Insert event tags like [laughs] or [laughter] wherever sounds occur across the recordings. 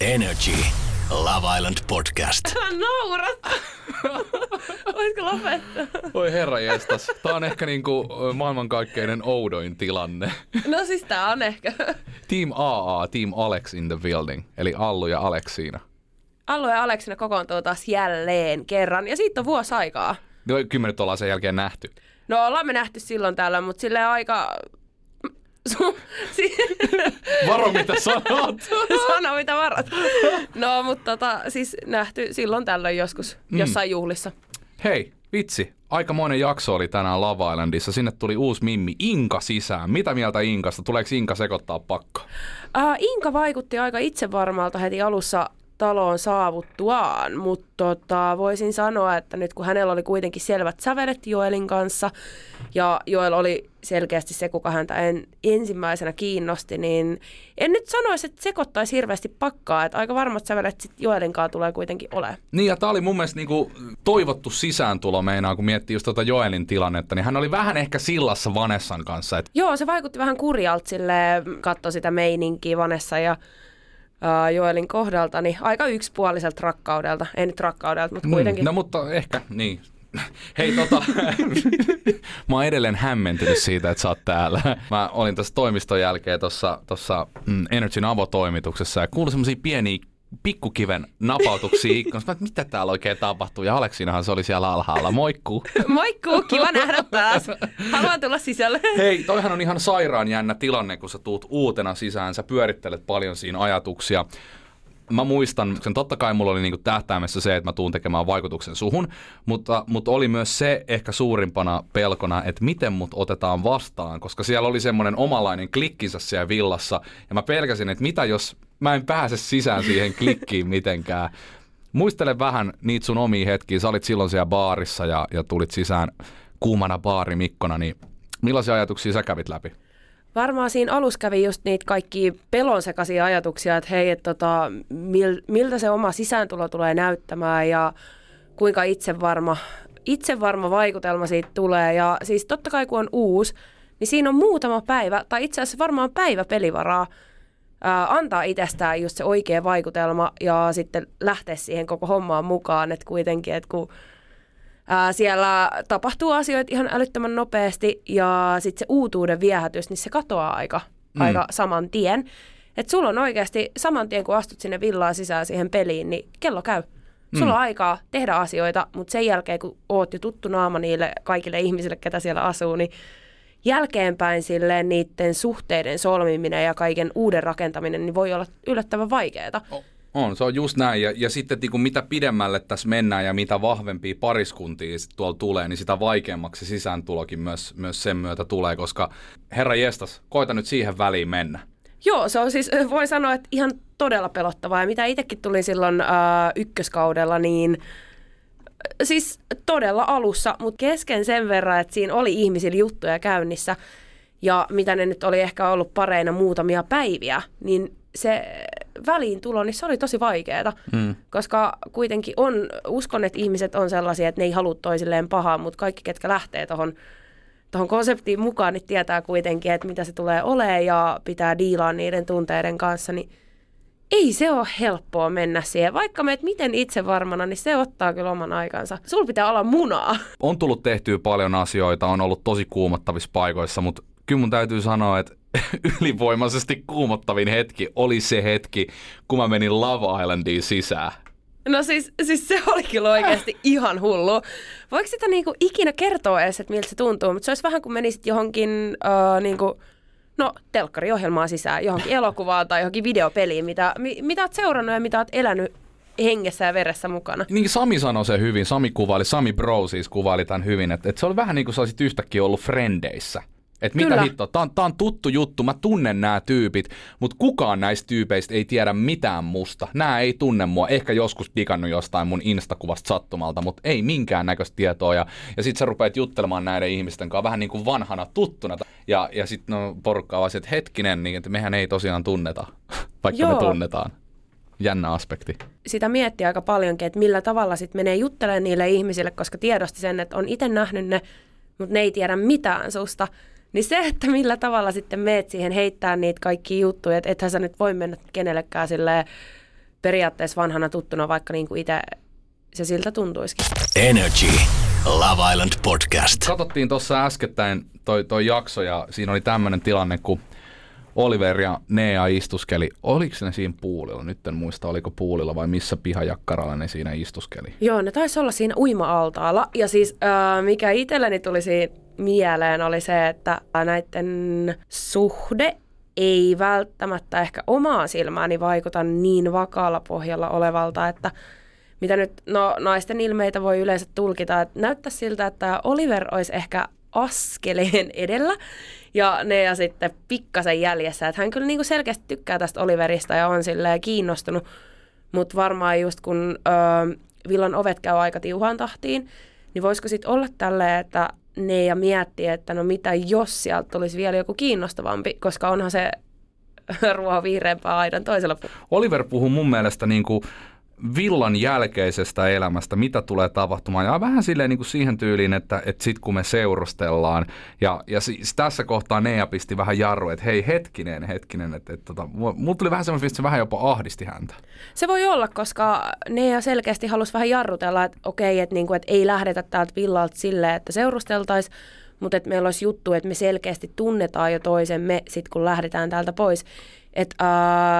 Energy. Love Island Podcast. [laughs] Naurat! Voisiko lopettaa? Voi herra jestas. Tää on ehkä niinku maailmankaikkeinen oudoin tilanne. No siis tää on ehkä. Team AA, Team Alex in the building. Eli Allu ja Aleksiina. Allu ja Aleksina kokoontuu taas jälleen kerran. Ja siitä on vuosi aikaa. No, kymmenet ollaan sen jälkeen nähty. No ollaan me nähty silloin täällä, mutta sille aika... Su... Si... [laughs] Varo mitä sanot! [laughs] Sano mitä varat. No, mutta tota, siis nähty silloin tällöin joskus mm. jossain juhlissa. Hei, vitsi. Aikamoinen jakso oli tänään Lava Islandissa. Sinne tuli uusi mimmi Inka sisään. Mitä mieltä Inkasta? Tuleeko Inka sekoittaa pakko? Uh, Inka vaikutti aika itsevarmalta heti alussa taloon saavuttuaan, mutta tota, voisin sanoa, että nyt kun hänellä oli kuitenkin selvät sävelet Joelin kanssa ja Joel oli selkeästi se, kuka häntä en, ensimmäisenä kiinnosti, niin en nyt sanoisi, että sekoittaisi hirveästi pakkaa, että aika varmat sävelet sitten Joelin kanssa tulee kuitenkin ole. Niin ja tämä oli mun mielestä niinku toivottu sisääntulo meinaa, kun miettii just tuota Joelin tilannetta, niin hän oli vähän ehkä sillassa Vanessan kanssa. Et... Joo, se vaikutti vähän kurjalta sille, katso sitä meininkiä Vanessa ja Joelin kohdalta, niin aika yksipuoliselta rakkaudelta. Ei nyt rakkaudelta, mutta kuitenkin. Mm, no mutta ehkä, niin. Hei tota, [laughs] mä oon edelleen hämmentynyt siitä, että sä oot täällä. Mä olin tässä toimiston jälkeen tuossa mm, Energyn avotoimituksessa ja kuulin semmosia pieniä pikkukiven napautuksia ikkunasta. Mitä täällä oikein tapahtuu? Ja Aleksinahan se oli siellä alhaalla. Moikku. Moikku, kiva nähdä taas. Haluan tulla sisälle. Hei, toihan on ihan sairaan jännä tilanne, kun sä tuut uutena sisään. Sä pyörittelet paljon siinä ajatuksia mä muistan, sen totta kai mulla oli niinku tähtäimessä se, että mä tuun tekemään vaikutuksen suhun, mutta, mutta oli myös se ehkä suurimpana pelkona, että miten mut otetaan vastaan, koska siellä oli semmoinen omalainen klikkinsä siellä villassa, ja mä pelkäsin, että mitä jos mä en pääse sisään siihen klikkiin mitenkään. Muistele vähän niitä sun omia hetkiä. Sä olit silloin siellä baarissa ja, ja tulit sisään kuumana baarimikkona, niin millaisia ajatuksia sä kävit läpi? Varmaan siinä alussa kävi just niitä kaikki pelonsekaisia ajatuksia, että hei, että tota, mil, miltä se oma sisääntulo tulee näyttämään ja kuinka itsevarma, itsevarma vaikutelma siitä tulee. Ja siis totta kai kun on uusi, niin siinä on muutama päivä, tai itse asiassa varmaan päivä pelivaraa, ää, antaa itsestään just se oikea vaikutelma ja sitten lähteä siihen koko hommaan mukaan, että kuitenkin, että kun ää, siellä tapahtuu asioita ihan älyttömän nopeasti ja sitten se uutuuden viehätys, niin se katoaa aika, mm. aika saman tien. Että sulla on oikeasti saman tien, kun astut sinne villaan sisään siihen peliin, niin kello käy. Sulla mm. on aikaa tehdä asioita, mutta sen jälkeen, kun oot jo tuttu naama niille kaikille ihmisille, ketä siellä asuu, niin jälkeenpäin silleen niiden suhteiden solmiminen ja kaiken uuden rakentaminen niin voi olla yllättävän vaikeaa. On, se on just näin. Ja, ja sitten niin mitä pidemmälle tässä mennään ja mitä vahvempia pariskuntia tuolla tulee, niin sitä vaikeammaksi sisääntulokin myös, myös sen myötä tulee, koska herra jestas, koita nyt siihen väliin mennä. Joo, se on siis, voi sanoa, että ihan todella pelottavaa. Ja mitä itsekin tuli silloin äh, ykköskaudella, niin siis todella alussa, mutta kesken sen verran, että siinä oli ihmisillä juttuja käynnissä ja mitä ne nyt oli ehkä ollut pareina muutamia päiviä, niin se väliintulo, niin se oli tosi vaikeaa, mm. koska kuitenkin on, uskon, että ihmiset on sellaisia, että ne ei halua toisilleen pahaa, mutta kaikki, ketkä lähtee tuohon tuohon konseptiin mukaan, niin tietää kuitenkin, että mitä se tulee olemaan ja pitää diilaa niiden tunteiden kanssa, niin ei se ole helppoa mennä siihen. Vaikka meet miten itse varmana, niin se ottaa kyllä oman aikansa. Sul pitää olla munaa. On tullut tehtyä paljon asioita, on ollut tosi kuumottavissa paikoissa, mutta kyllä mun täytyy sanoa, että [laughs] ylivoimaisesti kuumottavin hetki oli se hetki, kun mä menin Love Islandiin sisään. No siis, siis se oli kyllä oikeasti [laughs] ihan hullu. Voiko sitä niinku ikinä kertoa edes, että miltä se tuntuu? Mutta se olisi vähän kuin menisit johonkin uh, niinku, no, telkkariohjelmaan sisään, johonkin [laughs] elokuvaan tai johonkin videopeliin, mitä, mi, mitä oot seurannut ja mitä oot elänyt hengessä ja veressä mukana. Niin Sami sanoi se hyvin, Sami kuvaili, Sami Bro siis kuvaili tämän hyvin, että, että se oli vähän niin kuin sä olisit yhtäkkiä ollut frendeissä Että mitä hittoa, tää on, tää on tuttu juttu, mä tunnen nämä tyypit, mutta kukaan näistä tyypeistä ei tiedä mitään musta. Nämä ei tunne mua, ehkä joskus digannut jostain mun instakuvasta sattumalta, mutta ei minkään näköistä tietoa. Ja, ja sit sä rupeat juttelemaan näiden ihmisten kanssa vähän niin kuin vanhana tuttuna. Ja, ja sitten no, porukka on että hetkinen, niin että mehän ei tosiaan tunneta, [laughs] vaikka Joo. me tunnetaan. Jännä aspekti. sitä miettii aika paljonkin, että millä tavalla sitten menee juttelemaan niille ihmisille, koska tiedosti sen, että on itse nähnyt ne, mutta ne ei tiedä mitään susta. Niin se, että millä tavalla sitten meet siihen heittää niitä kaikki juttuja, että ethän sä nyt voi mennä kenellekään silleen periaatteessa vanhana tuttuna, vaikka niin kuin itse se siltä tuntuisikin. Energy. Love Island Podcast. Katsottiin tuossa äskettäin toi, toi jakso ja siinä oli tämmöinen tilanne, kun Oliver ja Nea istuskeli. Oliko ne siinä puulilla? Nyt en muista, oliko puulilla vai missä pihajakkaralla ne siinä istuskeli. Joo, ne taisi olla siinä uima-altaalla. Ja siis äh, mikä itselleni tuli siinä mieleen oli se, että näiden suhde ei välttämättä ehkä omaa silmääni vaikuta niin vakaalla pohjalla olevalta, että mitä nyt no, naisten ilmeitä voi yleensä tulkita, että näyttää siltä, että Oliver olisi ehkä askeleen edellä ja ne ja sitten pikkasen jäljessä. Että hän kyllä niin kuin selkeästi tykkää tästä Oliverista ja on silleen kiinnostunut, mutta varmaan just kun ö, villan ovet käy aika tiuhaan tahtiin, niin voisiko sitten olla tälleen, että ne ja miettii, että no mitä jos sieltä tulisi vielä joku kiinnostavampi, koska onhan se [laughs] ruoho vihreämpää aidan toisella puolella. Oliver puhuu mun mielestä niin kuin villan jälkeisestä elämästä, mitä tulee tapahtumaan. Ja vähän silleen niin kuin siihen tyyliin, että, että sit kun me seurustellaan, ja, ja siis tässä kohtaa Nea pisti vähän jarru, että hei hetkinen, hetkinen, että, että tota, mulla tuli vähän semmoinen että se vähän jopa ahdisti häntä. Se voi olla, koska ne selkeästi halusi vähän jarrutella, että okei, että, niinku, että ei lähdetä täältä villalta silleen, että seurusteltaisiin, mutta että meillä olisi juttu, että me selkeästi tunnetaan jo toisemme sit kun lähdetään täältä pois. Että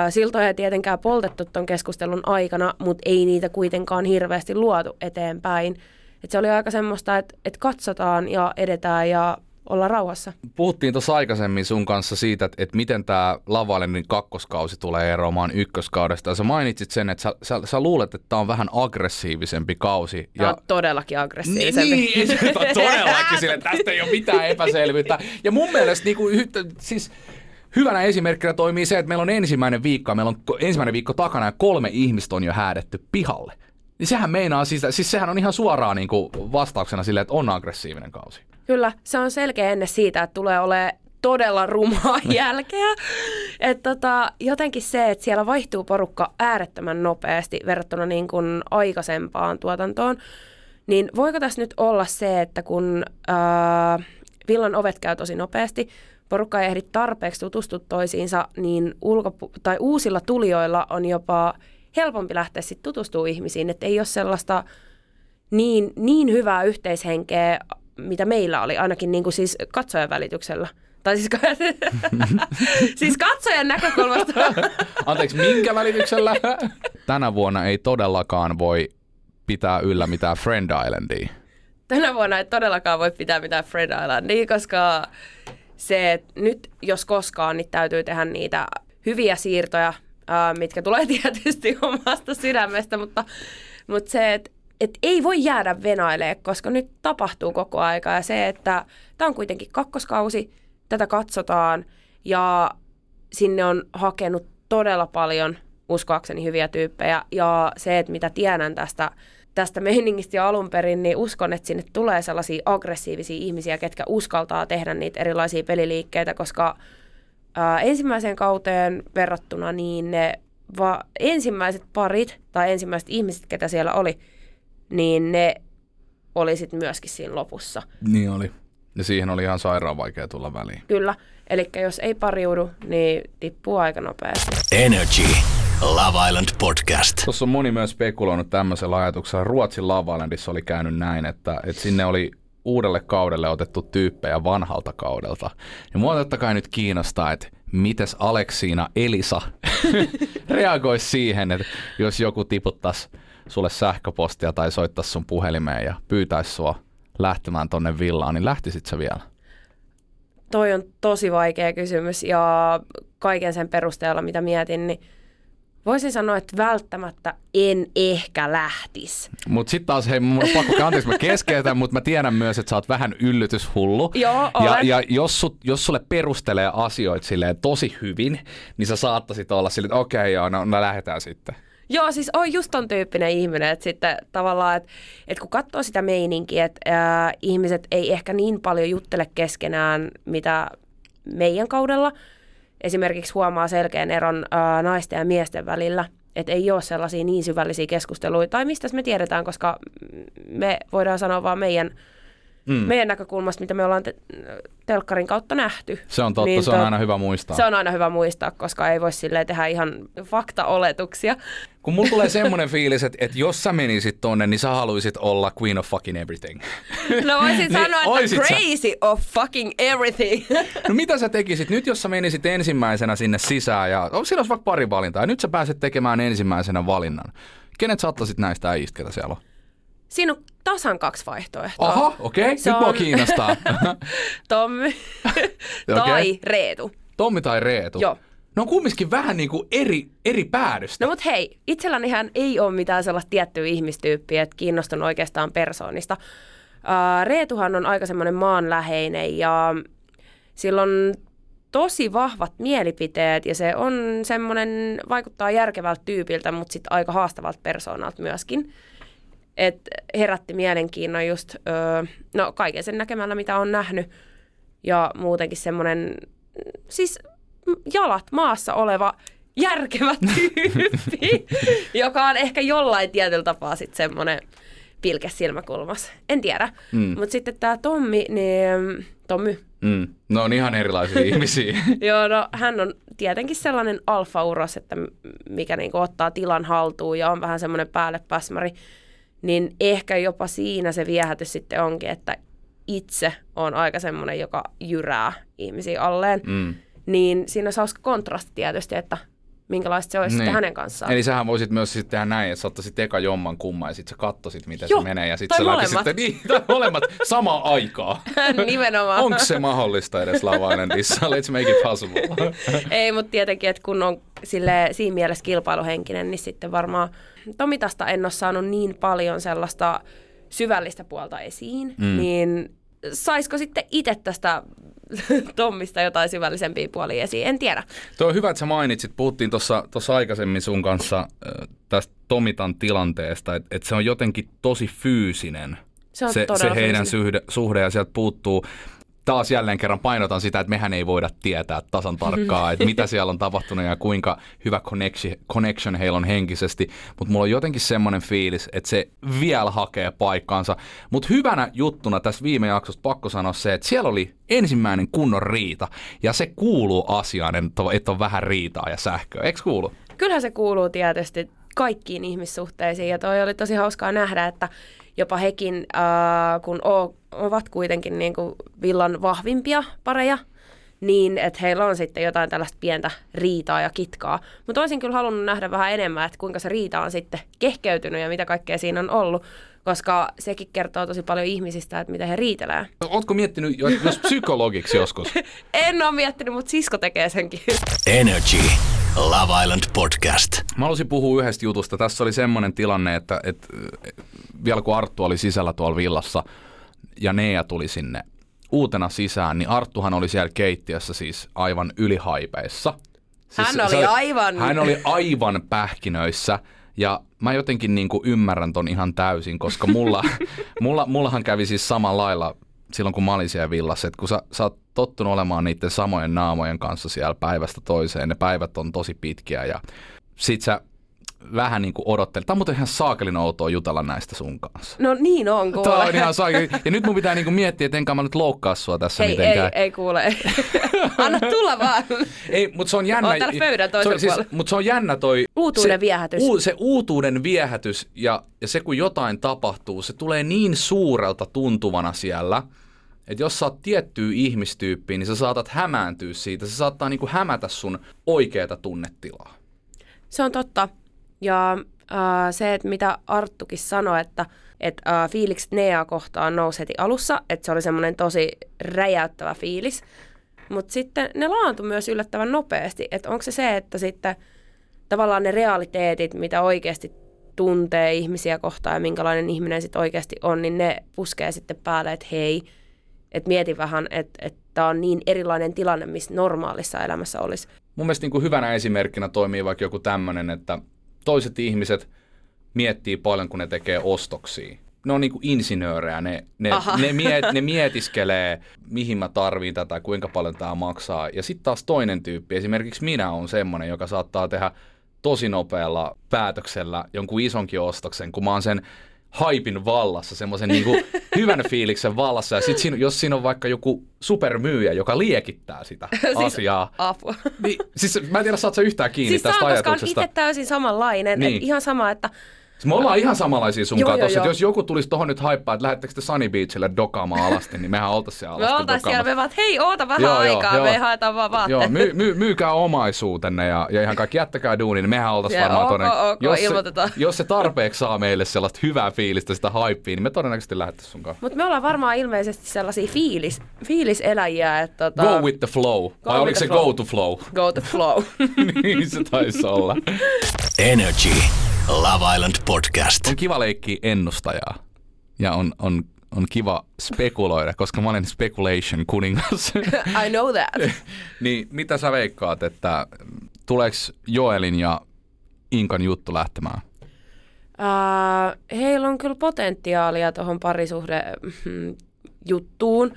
äh, siltoja ei tietenkään poltettu tuon keskustelun aikana, mutta ei niitä kuitenkaan hirveästi luotu eteenpäin. Et se oli aika semmoista, että, että katsotaan ja edetään ja olla rauhassa. Puhuttiin tuossa aikaisemmin sun kanssa siitä, että, että miten tämä Lavalenin kakkoskausi tulee eroamaan ykköskaudesta. Ja sä mainitsit sen, että sä, sä, sä luulet, että tämä on vähän aggressiivisempi kausi. Tämä Ja on todellakin aggressiivisempi. Niin, ole todellakin sille, tästä ei ole mitään epäselvyyttä. Ja mun mielestä niin kuin, yhtä, siis hyvänä esimerkkinä toimii se, että meillä on ensimmäinen viikko, meillä on ensimmäinen viikko takana ja kolme ihmistä on jo häädetty pihalle. Niin sehän meinaa, siis, siis sehän on ihan suoraan niin kuin vastauksena sille, että on aggressiivinen kausi. Kyllä, se on selkeä ennen siitä, että tulee olemaan todella rumaa [laughs] jälkeä. Et tota, jotenkin se, että siellä vaihtuu porukka äärettömän nopeasti verrattuna niin kuin aikaisempaan tuotantoon, niin voiko tässä nyt olla se, että kun ää, villan ovet käy tosi nopeasti, porukka ei ehdi tarpeeksi tutustua toisiinsa, niin ulkopu- tai uusilla tulijoilla on jopa helpompi lähteä sitten tutustumaan ihmisiin, että ei ole sellaista niin, niin hyvää yhteishenkeä, mitä meillä oli, ainakin niin kuin siis katsojan välityksellä. Tai siis, [laughs] siis katsojan näkökulmasta. [laughs] Anteeksi, minkä välityksellä? [laughs] Tänä vuonna ei todellakaan voi pitää yllä mitään Friend Islandia. Tänä vuonna ei todellakaan voi pitää mitään Fred Islandia, koska se, että nyt jos koskaan, niin täytyy tehdä niitä hyviä siirtoja, ää, mitkä tulee [laughs] tietysti omasta sydämestä, mutta, mutta se, että et ei voi jäädä venailemaan, koska nyt tapahtuu koko aika. Ja se, että tämä on kuitenkin kakkoskausi, tätä katsotaan ja sinne on hakenut todella paljon uskoakseni hyviä tyyppejä. Ja se, että mitä tiedän tästä, tästä meiningistä jo alun perin, niin uskon, että sinne tulee sellaisia aggressiivisia ihmisiä, ketkä uskaltaa tehdä niitä erilaisia peliliikkeitä, koska ää, ensimmäiseen kauteen verrattuna niin ne va- ensimmäiset parit tai ensimmäiset ihmiset, ketä siellä oli, niin ne oli sitten myöskin siinä lopussa. Niin oli. Ja siihen oli ihan sairaan vaikea tulla väliin. Kyllä. Eli jos ei pariudu, niin tippuu aika nopeasti. Energy. Love Island Podcast. Tuossa on moni myös spekuloinut tämmöisellä ajatuksella. Ruotsin Love Islandissa oli käynyt näin, että, että sinne oli uudelle kaudelle otettu tyyppejä vanhalta kaudelta. Ja mua totta kai nyt kiinnostaa, että mites Aleksiina Elisa [laughs] reagoisi siihen, että jos joku tiputtaisi sulle sähköpostia tai soittaisi sun puhelimeen ja pyytäisi sua lähtemään tonne villaan, niin lähtisit sä vielä? Toi on tosi vaikea kysymys ja kaiken sen perusteella, mitä mietin, niin Voisin sanoa, että välttämättä en ehkä lähtisi. Mutta sitten taas, hei, mun on pakko, anteeksi mä keskeytän, mutta mä tiedän myös, että sä oot vähän yllytyshullu. Joo, ja, olen. ja jos, sut, jos sulle perustelee asioita silleen tosi hyvin, niin sä saattaisit olla silleen, että okei, okay, joo, no, no lähdetään sitten. Joo, siis on just ton tyyppinen ihminen, että sitten tavallaan, että, että kun katsoo sitä meininkiä, että ää, ihmiset ei ehkä niin paljon juttele keskenään, mitä meidän kaudella. Esimerkiksi huomaa selkeän eron ää, naisten ja miesten välillä, että ei ole sellaisia niin syvällisiä keskusteluita, tai mistä me tiedetään, koska me voidaan sanoa vaan meidän, mm. meidän näkökulmasta, mitä me ollaan te- telkkarin kautta nähty. Se on totta, se on tot- aina hyvä muistaa. Se on aina hyvä muistaa, koska ei voi silleen tehdä ihan faktaoletuksia. Kun mulla tulee semmoinen fiilis, että, että jos sä menisit tonne, niin sä haluaisit olla queen of fucking everything. No voisin [laughs] Niin, sanoa, että oisit sä? crazy of fucking everything. No mitä sä tekisit nyt, jos sä menisit ensimmäisenä sinne sisään ja oh, siinä olisi vaikka pari valintaa ja nyt sä pääset tekemään ensimmäisenä valinnan. Kenet sä ottaisit näistä äijistä, ketä siellä on? Siinä on tasan kaksi vaihtoehtoa. Aha, okei, okay. Se nyt mua on- kiinnostaa. [laughs] Tommi tai Reetu. Tommi tai Reetu? Joo. Ne on kumminkin vähän niin kuin eri, eri päädystä. No mut hei, itsellänihän ei ole mitään sellaista tiettyä ihmistyyppiä, että kiinnostunut oikeastaan persoonista. Uh, Reetuhan on aika semmoinen maanläheinen ja sillä on tosi vahvat mielipiteet ja se on semmoinen, vaikuttaa järkevältä tyypiltä, mutta sitten aika haastavalta persoonalta myöskin. Et herätti mielenkiinnon just, öö, no kaiken sen näkemällä, mitä on nähnyt. Ja muutenkin semmoinen, siis jalat maassa oleva järkevä [laughs] tyyppi, joka on ehkä jollain tietyllä tapaa sitten semmoinen pilke silmäkulmas. En tiedä. Mm. Mutta sitten tämä Tommi, niin Tommy, Mm. Ne on ihan erilaisia [laughs] ihmisiä. Joo, no hän on tietenkin sellainen alfauros, että mikä niinku ottaa tilan haltuun ja on vähän semmoinen päälle päsmäri. Niin ehkä jopa siinä se viehätys sitten onkin, että itse on aika semmoinen, joka jyrää ihmisiä alleen. Mm. Niin siinä olisi hauska kontrasti tietysti, että minkälaista se olisi niin. sitten hänen kanssaan. Eli sähän voisit myös sitten tehdä näin, että sä ottaisit eka jomman kumman ja sitten sä kattoisit, miten Joo, se menee. Ja sitten tai sä molemmat. sitten, niin, tai molemmat samaan aikaan. [laughs] Nimenomaan. Onko se mahdollista edes Love Islandissa? Let's make it possible. [laughs] Ei, mutta tietenkin, että kun on sille, siinä mielessä kilpailuhenkinen, niin sitten varmaan Tomitasta en ole saanut niin paljon sellaista syvällistä puolta esiin, mm. niin saisiko sitten itse tästä [laughs] Tommista jotain syvällisempiä puolia esiin? En tiedä. Tuo on hyvä, että sä mainitsit. Puhuttiin tuossa aikaisemmin sun kanssa tästä Tomitan tilanteesta, että et se on jotenkin tosi fyysinen. Se on se, se heidän fyysinen. suhde, suhde ja sieltä puuttuu taas jälleen kerran painotan sitä, että mehän ei voida tietää tasan tarkkaan, että mitä [laughs] siellä on tapahtunut ja kuinka hyvä connection, heillä on henkisesti. Mutta mulla on jotenkin semmoinen fiilis, että se vielä hakee paikkaansa. Mutta hyvänä juttuna tässä viime jaksossa pakko sanoa se, että siellä oli ensimmäinen kunnon riita. Ja se kuuluu asiaan, että on vähän riitaa ja sähköä. Eikö kuulu? Kyllähän se kuuluu tietysti kaikkiin ihmissuhteisiin ja toi oli tosi hauskaa nähdä, että jopa hekin, äh, kun o, ovat kuitenkin niin kuin villan vahvimpia pareja, niin että heillä on sitten jotain tällaista pientä riitaa ja kitkaa. Mutta olisin kyllä halunnut nähdä vähän enemmän, että kuinka se riita on sitten kehkeytynyt ja mitä kaikkea siinä on ollut, koska sekin kertoo tosi paljon ihmisistä, että miten he riitelee. Ootko miettinyt jo- jos psykologiksi joskus? [laughs] En ole miettinyt, mutta sisko tekee senkin. Energy. Love Island Podcast. Mä haluaisin puhua yhdestä jutusta. Tässä oli semmoinen tilanne, että, että vielä kun Arttu oli sisällä tuolla villassa ja Nea tuli sinne uutena sisään, niin Arttuhan oli siellä keittiössä siis aivan ylihaipeissa. Siis Hän oli aivan- Hän oli aivan pähkinöissä. Ja mä jotenkin niin kuin ymmärrän ton ihan täysin, koska mulla, [laughs] mulla, mullahan kävi siis samalla lailla silloin, kun mä olin siellä villassa, että kun sä, sä oot tottunut olemaan niiden samojen naamojen kanssa siellä päivästä toiseen, ne päivät on tosi pitkiä ja sit sä vähän niin kuin odottelet. Tämä on muuten ihan saakelin outoa jutella näistä sun kanssa. No niin on, kuule. Tämä on ihan saakeli. Ja nyt mun pitää niin kuin miettiä, että enkä mä nyt loukkaa sua tässä Ei, ei, mitenkään. ei kuule. [laughs] Anna tulla vaan. Ei, mutta se on jännä. Oon täällä pöydän toisella se, on puolella. mutta se on jännä toi... Uutuuden se, viehätys. Uu, se uutuuden viehätys ja, ja se kun jotain tapahtuu, se tulee niin suurelta tuntuvana siellä, että jos sä oot tiettyä ihmistyyppiä, niin sä saatat hämääntyä siitä. Se saattaa niinku hämätä sun oikeata tunnetilaa. Se on totta. Ja äh, se, että mitä Arttukin sanoi, että et, äh, fiilikset Nea kohtaan nousi heti alussa, että se oli semmoinen tosi räjäyttävä fiilis. Mutta sitten ne laantui myös yllättävän nopeasti. Että onko se se, että sitten tavallaan ne realiteetit, mitä oikeasti tuntee ihmisiä kohtaan ja minkälainen ihminen sitten oikeasti on, niin ne puskee sitten päälle, että hei, että mieti vähän, että että tämä on niin erilainen tilanne, missä normaalissa elämässä olisi. Mun mielestä niin kuin hyvänä esimerkkinä toimii vaikka joku tämmöinen, että toiset ihmiset miettii paljon, kun ne tekee ostoksia. Ne on niinku insinöörejä, ne, ne, ne, miet, ne mietiskelee, mihin mä tarviin tätä, kuinka paljon tämä maksaa. Ja sitten taas toinen tyyppi, esimerkiksi minä on semmoinen, joka saattaa tehdä tosi nopealla päätöksellä jonkun isonkin ostoksen, kun mä oon sen haipin vallassa, semmoisen niin hyvän [laughs] fiiliksen vallassa. Ja sitten siinä, jos siinä on vaikka joku supermyyjä, joka liekittää sitä [laughs] siis asiaa. Apua. Niin, siis mä en tiedä, saat sä yhtään kiinni siis tästä saan, ajatuksesta. koska on itse täysin samanlainen. Niin. Ihan sama, että Siis me ollaan ihan samanlaisia sun Joo, kanssa joo, joo. jos joku tulisi tohon nyt haippaa, että lähettekö te Sunny Beachille dokaamaan alasti, niin mehän oltais siellä me alasti oltaisiin siellä, me vaan, että hei, oota vähän Joo, joo, aikaa, joo. me haetaan vaan vaatteet. Joo, my, my, myykää omaisuutenne ja, ja ihan kaikki jättäkää duuni, niin mehän oltaisiin varmaan ok, todennäköisesti. ok, jos, se, ilmoitetaan. jos se tarpeeksi saa meille sellaista hyvää fiilistä, sitä haippia, niin me todennäköisesti lähettäisiin sun kanssa. Mutta me ollaan varmaan ilmeisesti sellaisia fiilis, fiiliseläjiä, että tota, Go with the flow. Vai with oliko se flow. go to flow? go to flow. [laughs] niin se taisi olla. Energy. Love Island Podcast. On kiva leikkiä ennustajaa. Ja on, on, on kiva spekuloida, koska mä olen speculation kuningas. [laughs] I know that. [laughs] niin mitä sä veikkaat, että tuleeko Joelin ja Inkan juttu lähtemään? Uh, heillä on kyllä potentiaalia tuohon parisuhde mm, juttuun.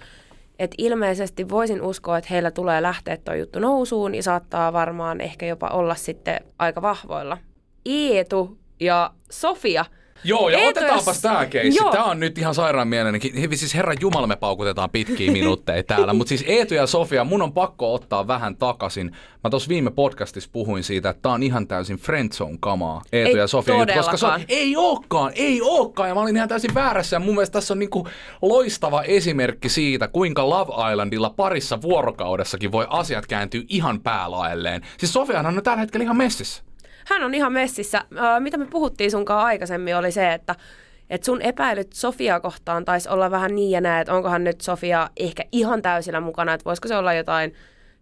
Et ilmeisesti voisin uskoa, että heillä tulee lähteä tuo juttu nousuun ja saattaa varmaan ehkä jopa olla sitten aika vahvoilla. Eetu ja Sofia. Joo, ja Eetu otetaanpas ja- tää keissi. Joo. Tää on nyt ihan sairaan mielenkiin. Hevi, siis herran jumala me paukutetaan pitkiä minuutteja täällä. Mutta siis Eetu ja Sofia, mun on pakko ottaa vähän takaisin. Mä tuossa viime podcastissa puhuin siitä, että tää on ihan täysin friendzone kamaa. Eetu Ei ja Sofia. juttu, Koska se on, ei ookaan, ei ookaan. Ja mä olin ihan täysin väärässä. Ja mun mielestä tässä on niinku loistava esimerkki siitä, kuinka Love Islandilla parissa vuorokaudessakin voi asiat kääntyä ihan päälaelleen. Siis Sofiahan on tällä hetkellä ihan messissä. Hän on ihan messissä. Äh, mitä me puhuttiin sunkaan aikaisemmin oli se, että et sun epäilyt Sofia kohtaan taisi olla vähän niin ja näin, että onkohan nyt Sofia ehkä ihan täysillä mukana, että voisiko se olla jotain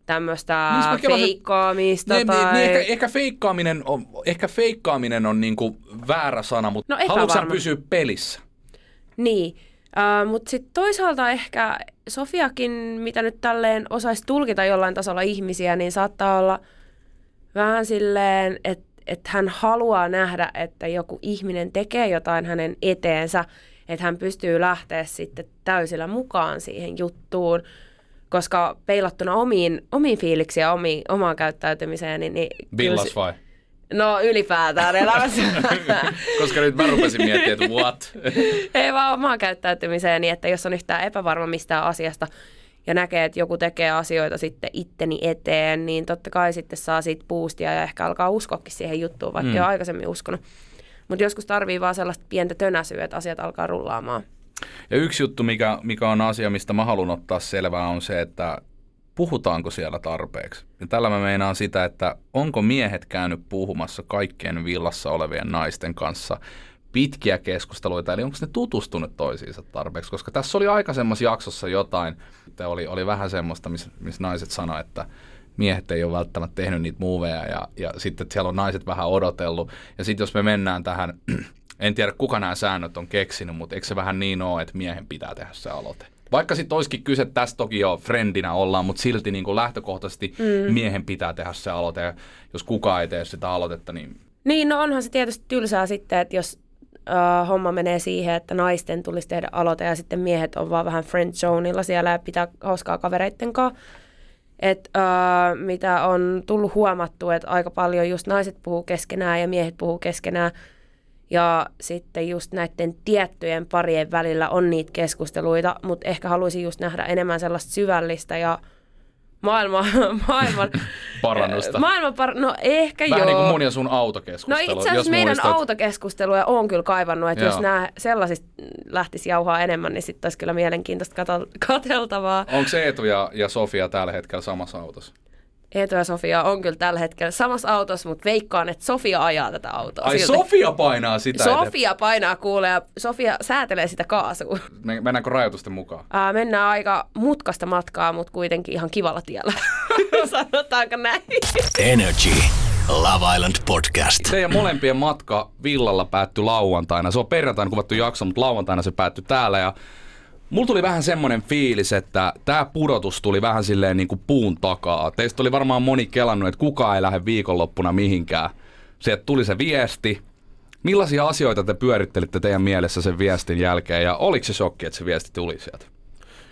tämmöistä Niin, kelasin- feikkaamista Niin, tai... niin, niin ehkä, ehkä, feikkaaminen on, ehkä feikkaaminen on niinku väärä sana, mutta No, haluatko pysyä pelissä? Niin, uh, mutta sitten toisaalta ehkä Sofiakin, mitä nyt tälleen osaisi tulkita jollain tasolla ihmisiä, niin saattaa olla vähän silleen, että että hän haluaa nähdä, että joku ihminen tekee jotain hänen eteensä, että hän pystyy lähteä sitten täysillä mukaan siihen juttuun, koska peilattuna omiin, omiin fiiliksiin ja omiin, omaan käyttäytymiseen, niin, niin Villas vai? No ylipäätään elämässä. [laughs] Koska nyt mä rupesin miettimään, että what? [laughs] Ei vaan omaa käyttäytymiseen, niin että jos on yhtään epävarma mistään asiasta ja näkee, että joku tekee asioita sitten itteni eteen, niin totta kai sitten saa siitä boostia ja ehkä alkaa uskoakin siihen juttuun, vaikka mm. ei ole aikaisemmin uskonut. Mutta joskus tarvii vaan sellaista pientä tönäsyä, että asiat alkaa rullaamaan. Ja yksi juttu, mikä, mikä on asia, mistä mä haluan ottaa selvää, on se, että puhutaanko siellä tarpeeksi. Ja tällä mä meinaan sitä, että onko miehet käynyt puhumassa kaikkien villassa olevien naisten kanssa pitkiä keskusteluita, eli onko ne tutustunut toisiinsa tarpeeksi, koska tässä oli aikaisemmassa jaksossa jotain, että oli, oli vähän semmoista, missä, missä naiset sanoivat, että miehet ei ole välttämättä tehnyt niitä moveja ja, ja sitten että siellä on naiset vähän odotellut. Ja sitten jos me mennään tähän, [clears throat] en tiedä kuka nämä säännöt on keksinyt, mutta eikö se vähän niin ole, että miehen pitää tehdä se aloite? Vaikka sitten olisikin kyse, tästä toki jo friendinä ollaan, mutta silti niin kuin lähtökohtaisesti mm. miehen pitää tehdä se aloite. Ja jos kukaan ei tee sitä aloitetta, niin Niin, no onhan se tietysti tylsää sitten, että jos äh, homma menee siihen, että naisten tulisi tehdä aloite ja sitten miehet on vaan vähän friend zoneilla siellä ja pitää hauskaa kavereitten kanssa. Et, äh, mitä on tullut huomattu, että aika paljon just naiset puhuu keskenään ja miehet puhuu keskenään. Ja sitten just näiden tiettyjen parien välillä on niitä keskusteluita, mutta ehkä haluaisin just nähdä enemmän sellaista syvällistä ja maailman, [laughs] maailman, parannusta. maailman par- no ehkä Vähän joo. niin kuin mun ja sun No autokeskustelu. itse asiassa jos meidän muistat. autokeskusteluja on kyllä kaivannut, että jos Joo. nämä sellaisista lähtisi jauhaa enemmän, niin sitten olisi kyllä mielenkiintoista kato- [laughs] katseltavaa. Onko Eetu ja, ja Sofia tällä hetkellä samassa autossa? Eetu ja Sofia on kyllä tällä hetkellä samassa autossa, mutta veikkaan, että Sofia ajaa tätä autoa. Ai silti. Sofia painaa sitä eteen. Sofia painaa kuulee ja Sofia säätelee sitä kaasua. Me- Mennäänkö rajoitusten mukaan? Ää, mennään aika mutkasta matkaa, mutta kuitenkin ihan kivalla tiellä. [laughs] Sanotaanko näin? Energy. Love Island Podcast. Teidän molempien matka villalla päättyi lauantaina. Se on perjantaina kuvattu jakso, mutta lauantaina se päättyi täällä. Ja mulla tuli vähän semmoinen fiilis, että tämä pudotus tuli vähän silleen niin kuin puun takaa. Teistä oli varmaan moni kelannut, että kukaan ei lähde viikonloppuna mihinkään. Sieltä tuli se viesti. Millaisia asioita te pyörittelitte teidän mielessä sen viestin jälkeen ja oliko se shokki, että se viesti tuli sieltä?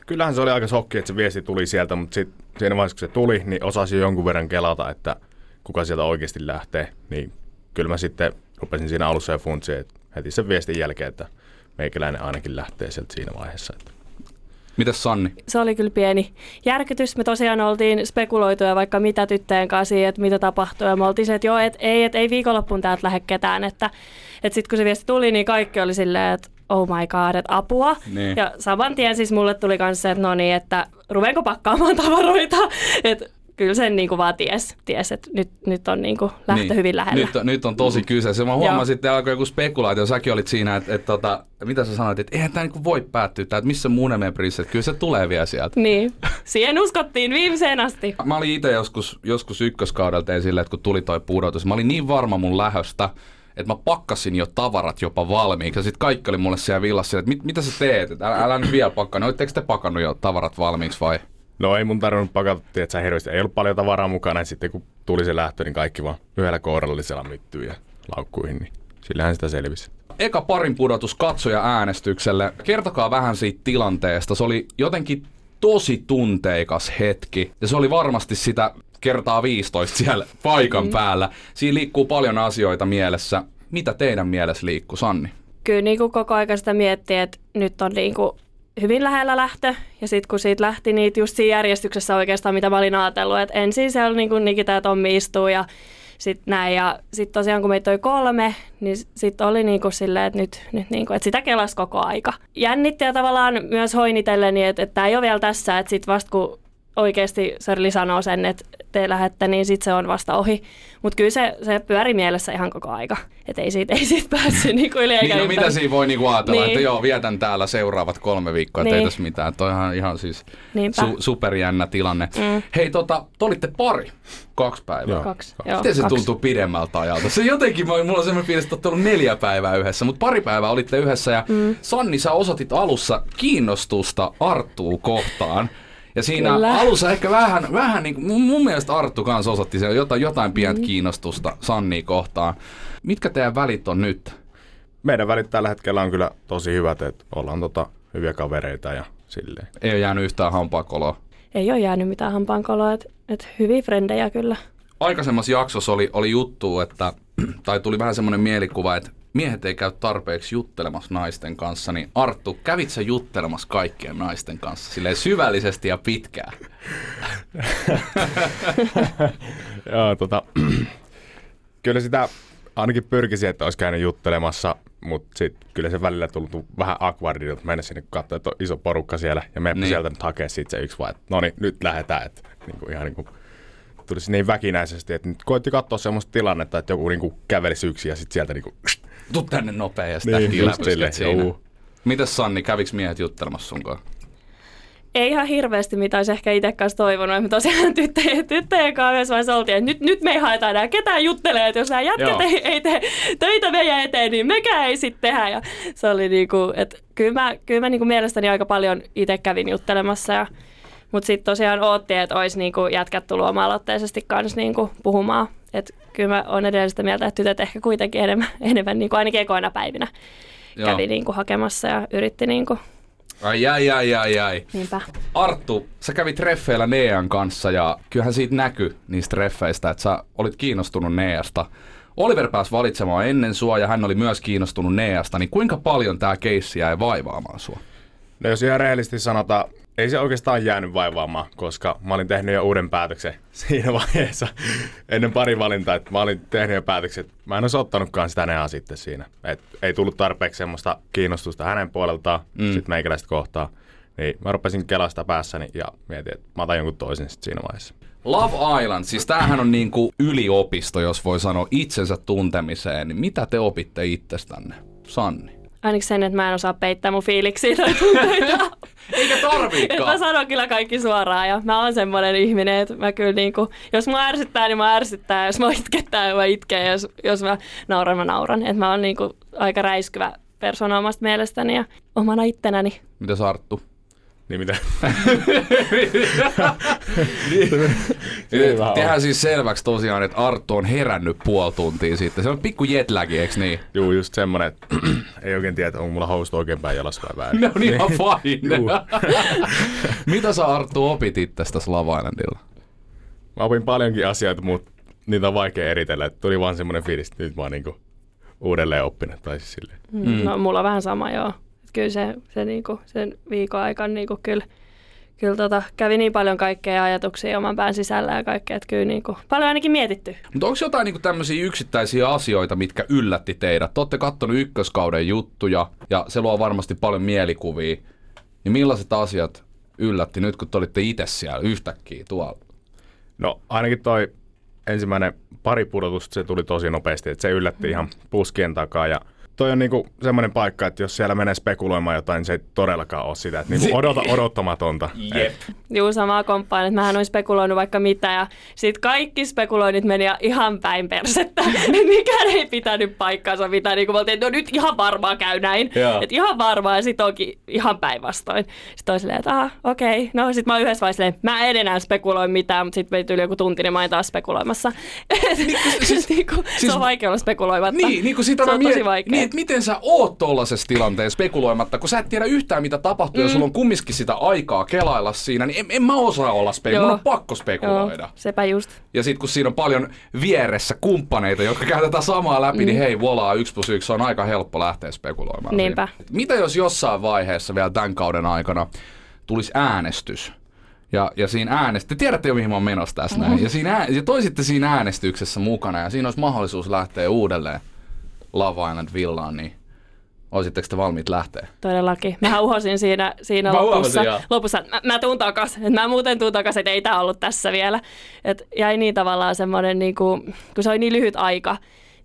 Kyllähän se oli aika shokki, että se viesti tuli sieltä, mutta sit, siinä vaiheessa kun se tuli, niin osasi jo jonkun verran kelata, että kuka sieltä oikeasti lähtee. Niin kyllä mä sitten rupesin siinä alussa ja funtsia, että heti sen viestin jälkeen, että meikäläinen ainakin lähtee sieltä siinä vaiheessa. Että. Mitäs Sanni? Se oli kyllä pieni järkytys. Me tosiaan oltiin spekuloituja vaikka mitä tyttöjen kanssa, että mitä tapahtuu. Ja me oltiin se, että joo, et, ei, et, ei viikonloppuun täältä lähde ketään. Että, että sitten kun se viesti tuli, niin kaikki oli silleen, että oh my god, että apua. Niin. Ja saman tien siis mulle tuli myös se, että no niin, että ruveenko pakkaamaan tavaroita. [laughs] Että kyllä sen niin kuin vaan ties, ties että nyt, nyt on niin kuin lähtö niin. hyvin lähellä. Nyt, on- nyt on tosi kyseessä. Mä huomasin, että alkoi joku spekulaatio. Säkin olit siinä, että, että, että mitä sä sanoit, että eihän tämä niin voi päättyä, tää, että missä mun prinssi, että kyllä se tulee vielä sieltä. Niin, siihen uskottiin viimeiseen asti. Mä olin itse joskus, joskus ykköskaudella tein silleen, että kun tuli toi pudotus, mä olin niin varma mun lähöstä, että mä pakkasin jo tavarat jopa valmiiksi. Ja sitten kaikki oli mulle siellä villassa, että mit, mitä sä teet, että älä, älä nyt vielä pakkaa. No, te pakannut jo tavarat valmiiksi vai? No ei mun tarvinnut pakata, että sä hirveästi ei ollut paljon tavaraa mukana, ja sitten kun tuli se lähtö, niin kaikki vaan yhdellä kourallisella myttyy ja laukkuihin, niin sillähän sitä selvisi. eka parin pudotus katsoja äänestykselle. Kertokaa vähän siitä tilanteesta. Se oli jotenkin tosi tunteikas hetki. Ja se oli varmasti sitä kertaa 15 siellä paikan mm. päällä. Siinä liikkuu paljon asioita mielessä. Mitä teidän mielessä liikkuu, Sanni? kyllä niin kuin koko aika sitä miettii, että nyt on niin kuin hyvin lähellä lähtö. Ja sitten kun siitä lähti niitä just siinä järjestyksessä oikeastaan, mitä mä olin ajatellut, että ensin siellä niin kuin Nikita ja Tommi istuu ja sitten näin. Ja sitten tosiaan kun meitä oli kolme, niin sitten oli niin kuin silleen, että nyt, nyt niin kuin, että sitä kelas koko aika. Jännitti ja tavallaan myös hoinitellen, niin että, että tämä ei ole vielä tässä, että sitten vasta kun oikeasti Sörli sanoo sen, että te lähette, niin sitten se on vasta ohi. Mutta kyllä se, se pyöri mielessä ihan koko aika. Että ei siitä, [laughs] ei siitä päässyt niin kuin yli eikä Niin, no mitä siinä voi niinku ajatella, Niin. että joo, vietän täällä seuraavat kolme viikkoa, niin. Niin. ei tässä mitään. Toi on ihan, siis Niinpä. su, superjännä tilanne. Mm. Hei, tota, te olitte pari, kaksi päivää. Joo. Kaksi. Joo, Miten se kaksi. tuntuu pidemmältä ajalta? Se jotenkin, mulla on semmoinen fiilis, että olette ollut neljä päivää yhdessä, mutta pari päivää olitte yhdessä ja mm. Sanni, sä osoitit alussa kiinnostusta Arttuu kohtaan. Ja siinä Kyllä. Alussa ehkä vähän, vähän niin kuin, mun, mielestä Arttu kanssa osoitti sen jotain, jotain pientä mm. kiinnostusta Sannia kohtaan. Mitkä teidän välit on nyt? Meidän välit tällä hetkellä on kyllä tosi hyvät, että ollaan tota, hyviä kavereita ja silleen. Ei ole jäänyt yhtään hampaakoloa. Ei ole jäänyt mitään hampaankoloa, että et hyviä frendejä kyllä. aikaisemmassa jaksossa oli, oli juttu, että, [clears throat] tai tuli vähän semmoinen mielikuva, että miehet ei käy tarpeeksi juttelemassa naisten kanssa, niin Arttu, kävit sä juttelemassa kaikkien naisten kanssa silleen syvällisesti ja pitkään? [laughs] Joo, tota, [clears throat] kyllä sitä ainakin pyrkisi, että olisi käynyt juttelemassa, mutta sitten kyllä se välillä tullut vähän awkwardilta mennä sinne, kun katsoo, että on iso porukka siellä, ja me Niin. sieltä nyt hakea sit se yksi vaan, no niin, nyt lähdetään, että niin kuin, ihan niin kuin, tulisi niin väkinäisesti, että nyt koitti katsoa semmoista tilannetta, että joku niin kuin kävelisi yksin ja sitten sieltä niin kuin, Tuu tänne nopeasti Niin, niin, just silleen, siinä. juu. Mitäs Sanni, käviks miehet juttelemassa sunkaan? Ei ihan hirveästi, mitä olisi ehkä itse kanssa toivonut. Me tosiaan tyttöjen, [laughs] tyttöjen kanssa yhdessä vaiheessa oltiin, että nyt, nyt me ei haeta enää ketään juttelee, että jos nämä jätkät ei, ei tee töitä meidän eteen, niin mekään ei sitten tehdä. Ja se oli niinku, että kyllä mä, kyllä mä niinku mielestäni aika paljon itse kävin juttelemassa. Ja, mutta sitten tosiaan oottiin, että olisi niinku jätkät tullut oma-aloitteisesti kanssa niinku puhumaan. Et kyllä mä oon edelleen sitä mieltä, että tytöt ehkä kuitenkin enemmän, [laughs] enemmän niinku ainakin ekoina päivinä Joo. kävi niinku hakemassa ja yritti niinku, Ai, ai, ai, ai, ai. niinpä. Arttu, sä kävit treffeillä Nean kanssa ja kyllähän siitä näkyy niistä treffeistä, että sä olit kiinnostunut Neasta. Oliver pääsi valitsemaan ennen sua ja hän oli myös kiinnostunut Neasta, niin kuinka paljon tämä keissi jäi vaivaamaan sua? No jos ihan rehellisesti sanotaan, ei se oikeastaan jäänyt vaivaamaan, koska mä olin tehnyt jo uuden päätöksen [laughs] siinä vaiheessa ennen pari valintaa, että mä olin tehnyt jo päätöksen, että mä en olisi ottanutkaan sitä neaa sitten siinä. Et ei tullut tarpeeksi semmoista kiinnostusta hänen puoleltaan, Mm. sitten meikäläistä kohtaa. Niin mä rupesin kelasta päässäni ja mietin, että mä otan jonkun toisen sitten siinä vaiheessa. Love Island, siis tämähän on niinku yliopisto, jos voi sanoa itsensä tuntemiseen, niin mitä te opitte itsestänne? Sanni. Ainakin sen, että mä en osaa peittää mun fiiliksiä tai tunteita. [laughs] Eikä Et mä tarviikaan. sanon kyllä kaikki suoraan ja mä oon semmoinen ihminen, että mä kyllä niinku, jos mä ärsyttää, niin mä ärsyttää, jos mä [laughs] itkettää, niin mä itken, ja jos, jos mä nauran, mä nauran. Että mä oon niinku aika räiskyvä persona omasta mielestäni ja omana ittenäni. Mitä sä Arttu? Niin mitä? Niin, [laughs] Tehdään siis selväksi tosiaan, että Arttu on herännyt puoli tuntia sitten. Se on pikku jetlagi, eikö niin? Juu, just semmonen, että [clears throat] ei oikein tiedä, onko mulla housut oikein päin jalassa vai väärin. Ne on ihan Niin. fine. Juu. [laughs] Mitä sä Arttu opit itsestä tässä Islandilla? Mä opin paljonkin asioita, mutta niitä on vaikea eritellä. Tuli vaan semmoinen fiilis, että nyt mä oon niinku uudelleen oppinut. Tai siis silleen. Mm. No mulla on vähän sama joo. Kyllä se, se niinku, sen viikon aikana niinku kyllä, kyllä tota, kävi niin paljon kaikkea ajatuksia oman pään sisällä ja kaikkea, että kyllä niinku, paljon ainakin mietitty. Mutta onko jotain niinku tämmöisiä yksittäisiä asioita, mitkä yllätti teidät? Te olette kattonut ykköskauden juttuja ja se luo varmasti paljon mielikuvia. Niin millaiset asiat yllätti nyt, kun te olitte itse siellä yhtäkkiä tuolla? No ainakin toi ensimmäinen pari pudotusta, se tuli tosi nopeasti, että se yllätti ihan puskien takaa ja toi on niinku semmoinen paikka, että jos siellä menee spekuloimaan jotain, niin se ei todellakaan ole sitä, että niinku odota [laughs] odottamatonta. Jep. Juu, samaa komppaan, että mähän olisin spekuloinut vaikka mitä ja sitten kaikki spekuloinnit meni ihan päin persettä. [laughs] [laughs] Mikään ei pitänyt paikkaansa mitään, niin kuin me oltiin, että no nyt ihan varmaan käy näin. Että ihan varmaan ja sitten onkin ihan päinvastoin. Sitten oli silleen, että aha, okei. No sitten mä oon yhdessä vaiheessa silleen, mä en enää spekuloi mitään, mutta sitten tuli joku tunti, niin mä olin taas spekuloimassa. siis, niin kuin, siis- se on vaikea olla spekuloimatta. Niin, niin kuin sitä se mä on tosi mietin, vaikea. niin, että miten sä oot tollaisessa tilanteessa spekuloimatta, kun sä et tiedä yhtään mitä tapahtuu mm. ja sulla on kumminkin sitä aikaa kelailla siinä, niin en, en mä osaa olla spekuloida, mun on pakko spekuloida. Joo, sepä just. Ja sitten kun siinä on paljon vieressä kumppaneita, jotka käy tätä samaa läpi, mm. niin hei, volaa, yksi plus yksi on aika helppo lähteä spekuloimaan. Niinpä. Siinä. Mitä jos jossain vaiheessa vielä tämän kauden aikana tulisi äänestys? Ja, ja siinä äänest... Te tiedätte jo, mihin mä oon menossa tässä näin. Ja, siinä ää... ja toisitte siinä äänestyksessä mukana ja siinä olisi mahdollisuus lähteä uudelleen Love Island villaan, niin olisitteko te valmiit lähteä? Todellakin. Mä uhosin siinä, siinä Mä lopussa, huomasin, joo. lopussa, että mä, mä tuun takas. Että mä muuten tuun takas, että ei tää ollut tässä vielä. Et jäi niin tavallaan semmoinen, niinku, kun se oli niin lyhyt aika,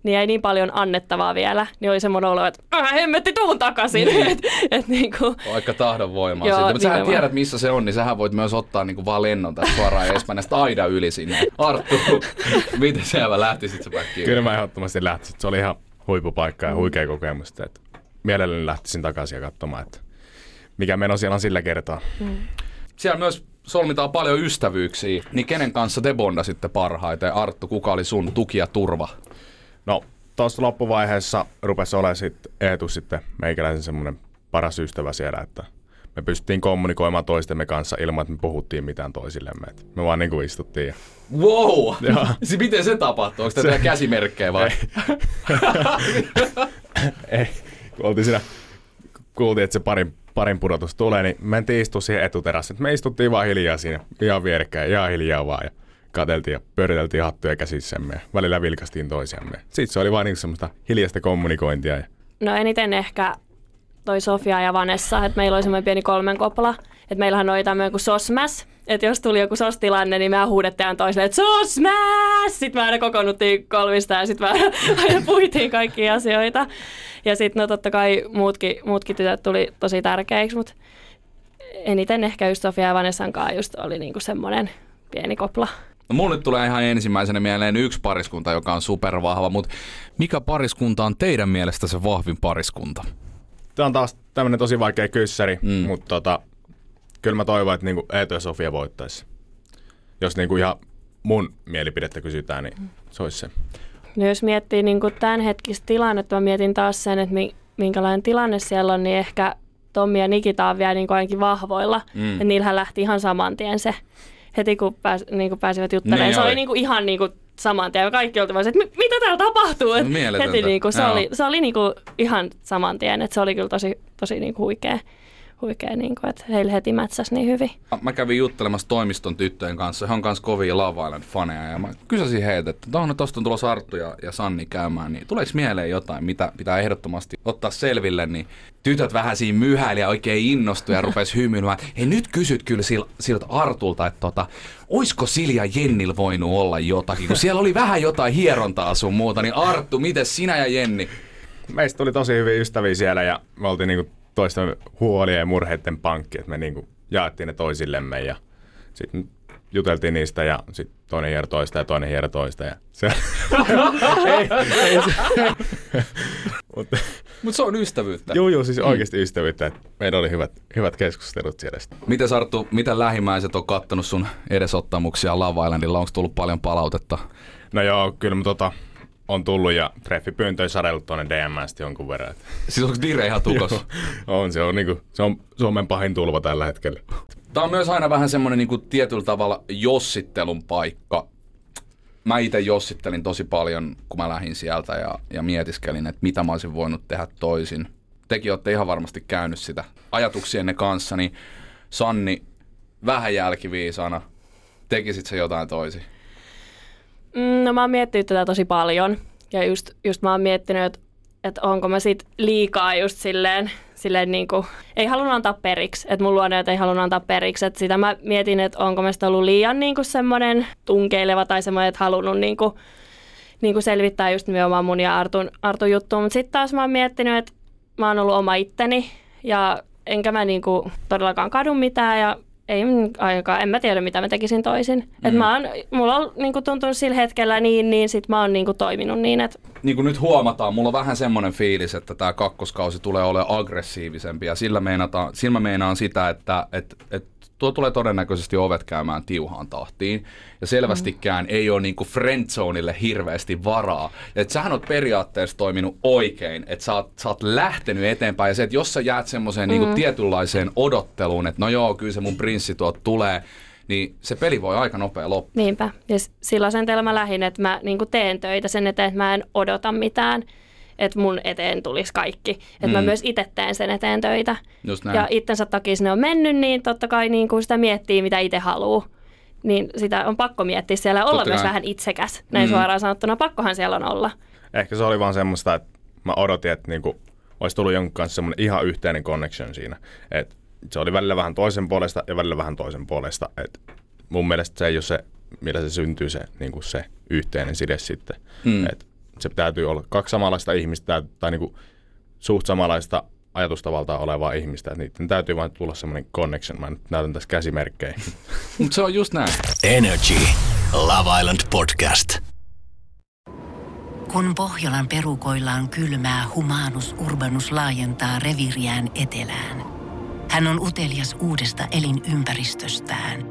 niin jäi niin paljon annettavaa vielä. Niin oli semmoinen olo, että äh, hemmetti tuun takaisin. Niin. et, et, niinku, Vaikka tahdon voimaa Joo, sitten. Mutta sähän tiedät, missä se on, niin sähän voit myös ottaa niinku vaan lennon tästä suoraan ja Espanjasta [laughs] aida yli sinne. Arttu, [laughs] miten siellä lähtisit sä päkkiin? Kyllä mä ehdottomasti lähtisin. Se oli ihan huippupaikka ja huikea kokemus. Että mielelläni lähtisin takaisin ja katsomaan, että mikä meno siellä on sillä kertaa. Siellä myös solmitaan paljon ystävyyksiä, niin kenen kanssa te bondasitte parhaiten? Arttu, kuka oli sun tuki ja turva? No, tuossa loppuvaiheessa rupesi olemaan sit Eetu sitten meikäläisen semmoinen paras ystävä siellä, että me pystyttiin kommunikoimaan toistemme kanssa ilman, että me puhuttiin mitään toisillemme. Et me vaan niinku istuttiin ja Wow! Joo. [laughs] Se, miten se tapahtuu? Onko tämä käsimerkkejä vai? [laughs] ei, kun oltiin siinä, kuultiin, että se parin, parin pudotus tulee, niin me mentiin istua siihen etuterassiin. Me istuttiin vaan hiljaa siinä, ihan vierekkäin, ihan hiljaa vaan. Ja katseltiin ja pyöriteltiin hattuja käsissämme ja välillä vilkastiin toisiamme. Sitten se oli vain niin semmoista hiljaista kommunikointia. Ja no eniten ehkä toi Sofia ja Vanessa, että meillä oli semmoinen pieni kolmenkopla. Että meillähän oli tämmöinen kuin sosmäs, että jos tuli joku sos-tilanne, niin me huudettiin toiselle, että sosmäs! Sitten me aina kokoonnuttiin kolmista ja sitten me [laughs] aina, puitiin kaikkia asioita. Ja sitten no totta kai muutkin, muutkin tytöt tuli tosi tärkeiksi, mutta eniten ehkä just Sofia ja Vanessan kanssa just oli niinku semmoinen pieni kopla. No, mulle tulee ihan ensimmäisenä mieleen yksi pariskunta, joka on supervahva, mutta mikä pariskunta on teidän mielestä se vahvin pariskunta? Tämä on taas tämmöinen tosi vaikea kyssäri, Mm. mutta tota, kyllä mä toivon, että niinku Eetu ja Sofia voittaisi. Jos niinku ihan mun mielipidettä kysytään, niin se olisi se. No jos miettii niin kuin tämänhetkistä tilannetta, mä mietin taas sen, että mi- minkälainen tilanne siellä on, niin ehkä Tommi ja Nikita on vielä niin kuin ainakin vahvoilla. Mm. Mm. Ja niillähän lähti ihan saman tien se, heti kun pääs, niin kuin pääsivät juttelemaan. Niin se oli. oli niin kuin ihan niin kuin saman tien. Kaikki oltiin vaan että "Mi- mitä täällä tapahtuu? Et No heti niin kuin, se, oli, se oli niin kuin ihan saman tien. Että se oli kyllä tosi, tosi niin kuin huikea, huikea niin kuin, että heillä heti mätsäsi niin hyvin. Mä kävin juttelemassa toimiston tyttöjen kanssa, he on kanssa kovia Love Island-faneja, ja mä kysäsin heiltä, että tuohon tuosta on tulossa Arttu ja, ja Sanni käymään, niin tuleeko mieleen jotain, mitä pitää ehdottomasti ottaa selville, niin tytöt vähän siinä myhäili ja oikein innostui ja [laughs] rupesi hymyilemään. Hei nyt kysyt kyllä sil, siltä Artulta, että tota, oisko Silja Jennil voinut olla jotakin, kun siellä oli vähän jotain hierontaa sun muuta, niin Arttu, miten sinä ja Jenni? meistä tuli tosi hyviä ystäviä siellä ja me oltiin niinku toisten huolia ja murheiden pankki, että me niinku jaettiin ne toisillemme ja sitten juteltiin niistä ja sitten toinen hiero toista ja toinen hiero toista. Ja se, [laughs] ei, ei se, mutta Mutta se on ystävyyttä. Joo, joo, siis oikeasti ystävyyttä. Että meillä oli hyvät, hyvät keskustelut siellä. sitten. Miten Sarttu, miten lähimmäiset on kattonut sun edesottamuksia Love Islandilla? Onko tullut paljon palautetta? No joo, kyllä mä tota, on tullut ja treffipyyntöjä sadellut tuonne DMstä jonkun verran. Siis onko Dire ihan tukos? Joo, on, se on, niinku, se on Suomen pahin tulva tällä hetkellä. Tämä on myös aina vähän semmoinen niin kuin tietyllä tavalla jossittelun paikka. Mä itse jossittelin tosi paljon, kun mä lähdin sieltä ja, ja mietiskelin, että mitä mä olisin voinut tehdä toisin. Tekin olette ihan varmasti käynyt sitä ajatuksienne kanssa, niin Sanni, vähän jälkiviisana, tekisit se jotain toisin? Mm, No mä oon miettinyt tätä tosi paljon. Ja just, just mä oon miettinyt, että, että onko mä sit liikaa just silleen, silleen niin kuin, ei halunnut antaa periksi. Että mun luonne, ei halunnut antaa periksi. Että sitä mä mietin, että onko mä sitä ollut liian niin kuin semmoinen tunkeileva tai semmoinen, että halunnut niin kuin, niin kuin selvittää just nimenomaan mun ja Artun, Artun juttua. Mutta sitten taas mä oon miettinyt, että mä oon ollut oma itteni ja enkä mä niin kuin todellakaan kadu mitään ja ei ainakaan, en mä tiedä mitä mä tekisin toisin. Mm. Et mä oon, mulla on niin kuin tuntunut sillä hetkellä niin, niin sit mä oon niin kuin toiminut niin, että niin kuin nyt huomataan, mulla on vähän semmoinen fiilis, että tämä kakkoskausi tulee olemaan aggressiivisempi ja sillä, meinataan, sillä mä meinaan sitä, että et, et tuo tulee todennäköisesti ovet käymään tiuhaan tahtiin ja selvästikään ei ole niinku friendzoneille hirveästi varaa. Että sähän oot periaatteessa toiminut oikein, että sä oot, sä oot lähtenyt eteenpäin ja se, että jos sä jäät semmoiseen niinku tietynlaiseen odotteluun, että no joo, kyllä se mun prinssi tuot tulee, niin se peli voi aika nopea loppua. niinpä. Ja sillä asenteella mä lähdin, että mä niin kuin teen töitä sen eteen, että mä en odota mitään, että mun eteen tulisi kaikki. Että mm. mä myös itse teen sen eteen töitä. Just näin. Ja itsensä takia sinne on mennyt, niin totta kai niin kuin sitä miettii, mitä itse haluaa. Niin sitä on pakko miettiä siellä ja olla Totta myös kai. vähän itsekäs. Näin Mm. mm. suoraan sanottuna, pakkohan siellä on olla. Ehkä se oli vaan semmoista, että mä odotin, että niinku, olisi tullut jonkun kanssa semmoinen ihan yhteinen connection siinä. Et se oli välillä vähän toisen puolesta ja välillä vähän toisen puolesta. Et mun mielestä se ei ole se, millä se syntyy se, niinku se yhteinen side sitten. Mm. Et se täytyy olla kaksi samanlaista ihmistä tai, tai niinku suht samanlaista ajatustavalta olevaa ihmistä. Et niiden täytyy vaan tulla semmoinen connection. Mä nyt näytän tässä käsimerkkejä. [laughs] Mutta se on just näin. Energy. Love Island Podcast. Kun Pohjolan perukoillaan kylmää, humanus urbanus laajentaa reviriään etelään. Hän on utelias uudesta elinympäristöstään.